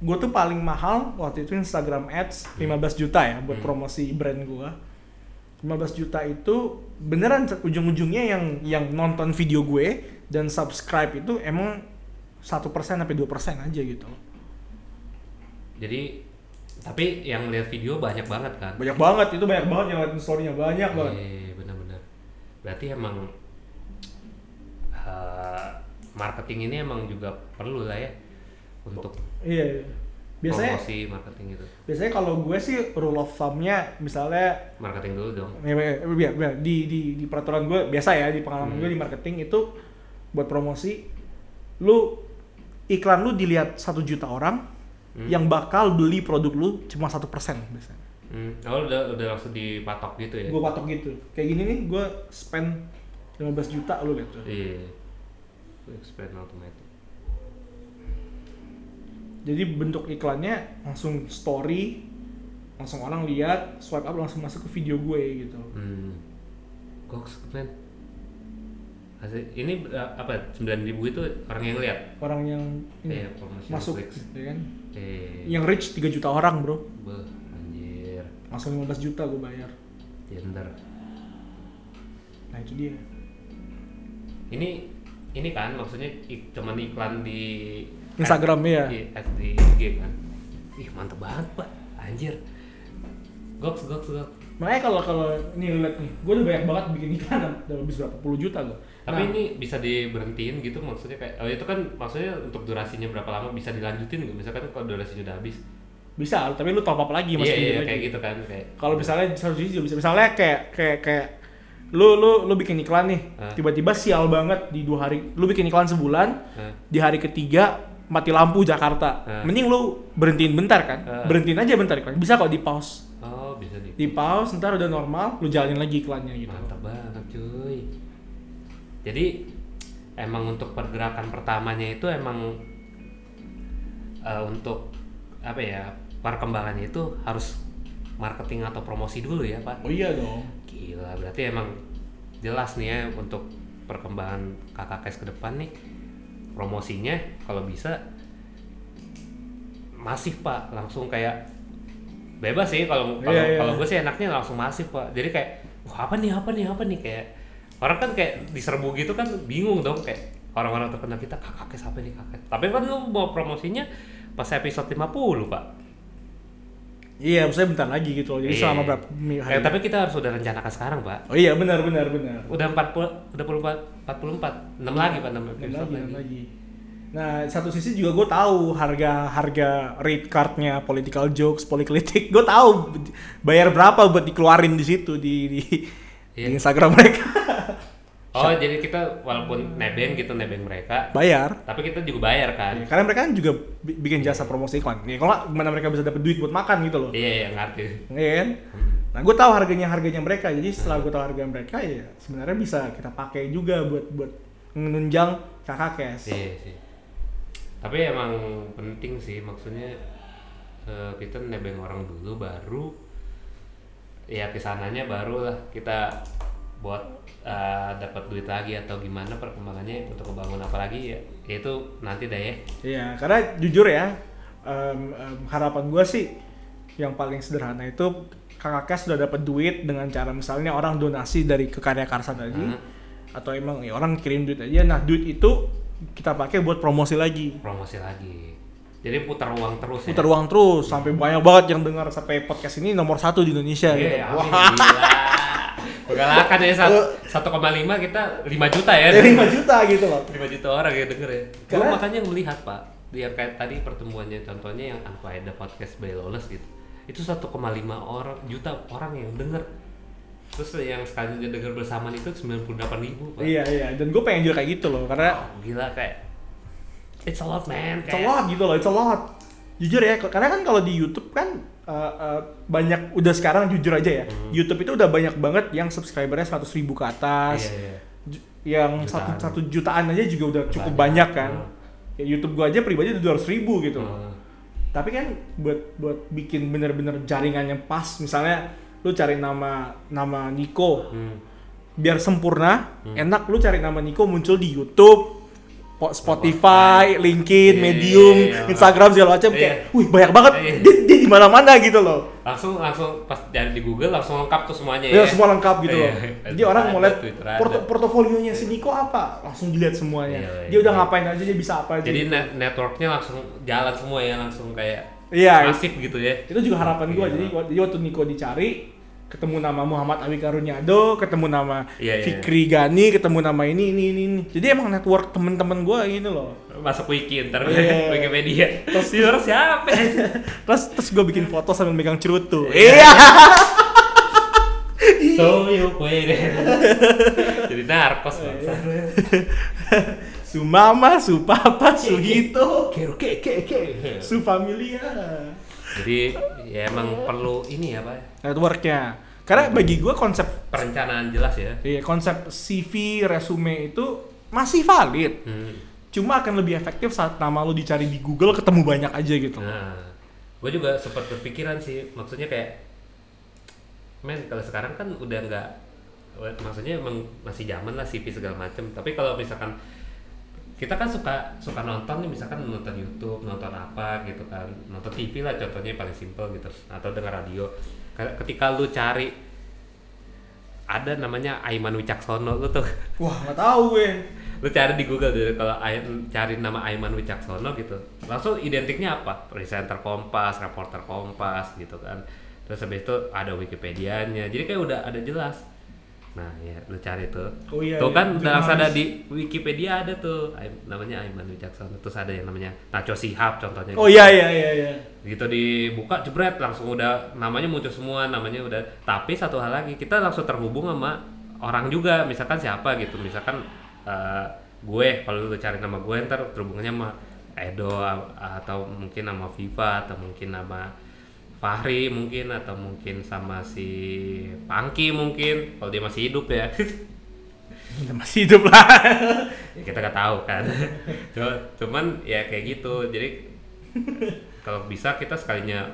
gue tuh paling mahal waktu itu Instagram Ads 15 juta ya buat Hmm. promosi brand gue. 15 juta itu beneran ujung-ujungnya yang yang nonton video gue dan subscribe itu emang 1% sampai 2% aja gitu. Jadi Tapi yang lihat video banyak banget kan? banyak banget itu banyak banget yang liatin story-nya banyak banget Iya, benar-benar. Berarti emang eh, marketing ini emang juga perlu lah ya untuk iya iya. Biasanya promosi marketing itu. biasanya kalau gue sih rule of thumb-nya misalnya Marketing dulu dong. ya, ya, di, di di peraturan gue biasa ya di pengalaman Hmm. gue di marketing itu buat promosi lu iklan lu dilihat satu juta orang Hmm. yang bakal beli produk lu cuma satu persen biasanya Hmm. Oh, udah udah langsung dipatok gitu ya? gue patok gitu kayak gini nih gue spend 15 juta lu lihat tuh Iya. Expand automatic. Jadi bentuk iklannya langsung story langsung orang lihat swipe up langsung masuk ke video gue gitu Hmm. Goks ini uh, apa? 9000 itu orang yang lihat. orang yang ini, promosi masuk Netflix. ya kan Eh. yang rich 3 juta orang bro Beuh, anjir. langsung 15 juta gue bayar Gender. nah itu dia Ini ini kan maksudnya ik, cuman iklan di Instagram, iya. Di, ads di IG kan. Ih, mantep banget, Pak. Anjir. Goks, goks, goks. makanya kalau kalau ini lihat nih gue udah banyak banget bikin iklan udah habis berapa puluh juta gue Tapi ini bisa diberhentiin gitu maksudnya kayak oh itu kan maksudnya untuk durasinya berapa lama bisa dilanjutin nggak? Misalkan kalau durasinya udah habis. bisa tapi lu top up lagi Iya, masukin iya, lagi. kayak gitu kan kayak. kalau misalnya satu sisi juga bisa misalnya kayak kayak kayak lu lu lu bikin iklan nih tiba-tiba sial banget di dua hari lu bikin iklan sebulan Hah? di hari ketiga mati lampu Jakarta Hah? mending lu berhentiin bentar kan Hah? berhentiin aja bentar iklan bisa kok di pause Oh, bisa di. di pause ntar udah normal lu jalanin lagi iklannya gitu Mantap banget, cuy. Jadi emang untuk pergerakan pertamanya itu emang eh, untuk apa ya? Perkembangannya itu harus marketing atau promosi dulu ya, Pak. oh iya dong Gila, berarti emang jelas nih ya untuk perkembangan kakak kes ke depan nih promosinya kalau bisa masif pak. Langsung kayak bebas sih kalau kalau Iya, kalau gue sih enaknya langsung masif pak. Jadi kayak wah apa nih apa nih apa nih? Kayak orang kan kayak diserbu gitu kan bingung dong. Kayak orang-orang terkenal kita kakak kes apa nih kakak tapi kan lu mau promosinya pas episode 50 pak iya maksudnya bentar lagi gitu loh jadi Iya. selama berapa mi- Eh, tapi kita harus udah rencanakan sekarang pak oh iya benar benar benar udah 40 udah 44 44 6 lagi pak 6 Enam episode lagi, lagi. enam lagi. Nah, satu sisi juga gue tahu harga harga rate cardnya political jokes, poliklitik. Gue tahu bayar berapa buat dikeluarin di situ di di, Iya. di Instagram mereka. Oh jadi kita walaupun nebeng gitu nebeng mereka bayar. tapi kita juga bayar kan Ya, karena mereka kan juga bi- bikin jasa promosi iklan. Ya, kalau gimana mereka bisa dapat duit buat makan gitu loh. iya iya ngerti Iya kan? Nah, gue tahu harganya harganya mereka. Jadi setelah gue tahu harga mereka ya sebenarnya bisa kita pakai juga buat buat menunjang kakak kes. iya sih tapi emang penting sih maksudnya eh, kita nebeng orang dulu baru ya ke sananya baru lah kita buat eh, dapat duit lagi atau gimana perkembangannya untuk kebangun apa lagi ya ya itu nanti deh ya Iya, karena jujur ya, em, em, harapan gue sih yang paling sederhana itu kakak sudah dapat duit dengan cara misalnya orang donasi dari ke karya karsa tadi, Hmm. atau emang ya orang kirim duit aja. Nah duit itu kita pakai buat promosi lagi, promosi lagi jadi putar uang terus putar ya uang terus sampai banyak banget yang dengar sampai podcast ini nomor satu di Indonesia gitu. Iya, Wah, amin, gila. Pergalakan ya satu- 1,5 kita 5 juta ya. dari 5 juta gitu loh. 5 juta orang ya denger ya. Gue Karena- makanya melihat Pak, dia kayak tadi pertemuannya contohnya yang Unfaida Podcast by Lawless gitu. Itu 1,5 orang juta orang yang denger. Terus yang sekali denger bersamaan itu 98 ribu Pak. Iya iya, dan gue pengen juga kayak gitu loh, karena Oh, gila kayak It's a lot man. It's a Kayak, lot gitu loh, it's a lot. Jujur ya, karena kan kalau di YouTube kan uh, uh, banyak udah sekarang jujur aja ya. Hmm. YouTube itu udah banyak banget yang subscribernya 100 ribu ke atas. Iya, iya. Ju- Yang Jutaan. satu satu jutaan aja juga udah cukup Banyak. banyak, kan. Ya, YouTube gua aja pribadi udah 200 ribu gitu. Hmm. Tapi kan buat buat bikin bener-bener jaringan yang pas, misalnya lu cari nama nama Niko Hmm. biar sempurna, enak lu cari nama Niko muncul di YouTube, po- Spotify, LinkedIn, Iya, Medium, iya, iya. Instagram segala macam Iya. kayak, wih banyak banget, Iya. dia, dia di mana-mana gitu loh. Langsung langsung pas cari di Google langsung lengkap tuh semuanya Ya, ya. semua lengkap gitu Iya. loh. Jadi orang mau lihat porto- portofolionya si Niko apa, langsung dilihat semuanya. Iya, dia udah iya. ngapain aja, dia bisa apa aja. Jadi net networknya langsung jalan semua ya langsung kayak Iya, masif gitu ya itu juga harapan gue Iya. jadi, jadi waktu Niko dicari ketemu nama Muhammad Awi Karunyado ketemu nama Iya, iya. Fikri Gani ketemu nama ini ini ini, ini. jadi emang network temen-temen gue gitu loh masuk wiki ntar Iya. Wikipedia terus di luar siapa terus terus gue bikin foto sambil megang cerutu Iya. iya so you puede jadi narkos Iya. bangsa su mama su papa su hito Kero ke ke ke su familia jadi ya emang perlu ini ya pak. Networknya. Karena bagi gue konsep perencanaan jelas ya. Iya, konsep CV resume itu masih valid. Hmm. cuma akan lebih efektif saat nama lu dicari di Google ketemu banyak aja gitu. Nah gue juga sempat berpikiran sih. Maksudnya kayak men kalau sekarang kan udah nggak maksudnya emang masih zaman lah CV segala macem. Tapi kalau misalkan kita kan suka suka nonton nih misalkan nonton YouTube nonton apa gitu kan. Nonton TV lah contohnya paling simple gitu atau dengar radio. Ketika lu cari ada namanya Aiman Wicaksono lu tuh. Wah nggak tahu gue. Lu cari di Google deh kalau cari nama Aiman Wicaksono gitu. Langsung identiknya apa? Presenter Kompas reporter Kompas gitu kan. Terus habis itu ada Wikipedianya. Jadi kayak udah ada jelas nah ya lu cari tuh. Oh iya, tuh iya. kan udah langsung ada di Wikipedia ada tuh. Namanya Aiman Wicaksono. Terus ada yang namanya Nacho Sihab contohnya oh iya iya iya iya. Gitu dibuka jebret langsung udah namanya muncul semua namanya udah. Tapi satu hal lagi kita langsung terhubung sama orang juga misalkan siapa gitu. Misalkan eh, gue kalau lu cari nama gue ntar terhubungannya sama Edo atau mungkin nama Viva atau mungkin nama Fahri mungkin atau mungkin sama si Pangki mungkin kalau dia masih hidup ya. Masih hidup lah. Ya kita nggak tahu kan. Cuma- cuman ya kayak gitu. Jadi kalau bisa kita sekalinya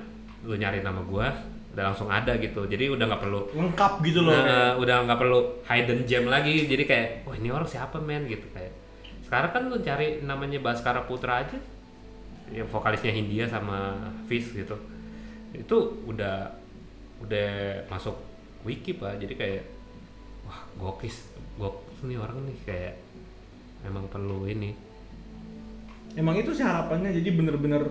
lu nyari nama gua udah langsung ada gitu. Jadi udah nggak perlu lengkap gitu loh nah, udah nggak perlu hidden gem lagi. Jadi kayak wah ini orang siapa men? Gitu kayak. Sekarang kan lu cari namanya Baskara Putra aja. Yang vokalisnya Hindia sama Fish gitu itu udah udah masuk wiki pak. Jadi kayak wah gokis gokis nih orang nih. Kayak emang perlu ini. Emang itu sih harapannya jadi bener-bener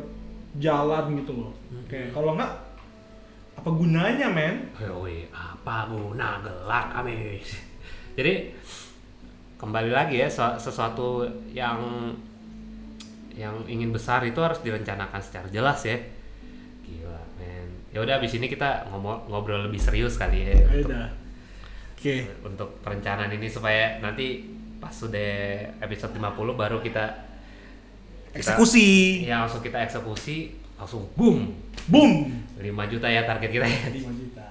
jalan gitu loh. Kayak kalau nggak apa gunanya men? Woi, apa guna gelak amis. Jadi kembali lagi ya sesuatu yang yang ingin besar itu harus direncanakan secara jelas ya. Ya udah abis ini kita ngomong ngobrol lebih serius kali ya Ayo untuk, dah. Oke. untuk perencanaan ini supaya nanti pas sudah episode 50 baru kita, kita eksekusi. Ya langsung kita eksekusi langsung boom. Boom. 5 juta ya target kita ya. 5 juta.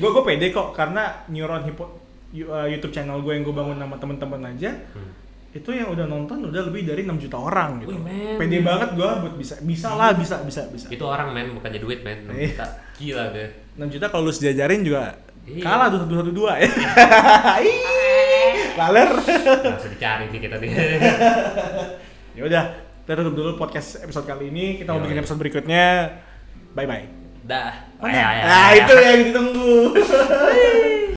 Gue gue pede kok karena neuron hipo uh, YouTube channel gue yang gue bangun sama temen-temen aja Hmm. Itu yang udah nonton udah lebih dari 6 juta orang gitu. Wih, men. pede banget gue buat bisa bisa lah bisa bisa bisa. Itu orang men bukannya duit men. Iya. kita gila deh 6 juta kalau lu sejajarin juga Iya. kalah tuh satu satu dua ya laler. Langsung dicari nih kita nih ya udah kita tutup dulu podcast episode kali ini. Kita mau Yoi. bikin episode berikutnya. Bye bye dah. Mana? Ayo, ayo, nah ayo. itu yang ditunggu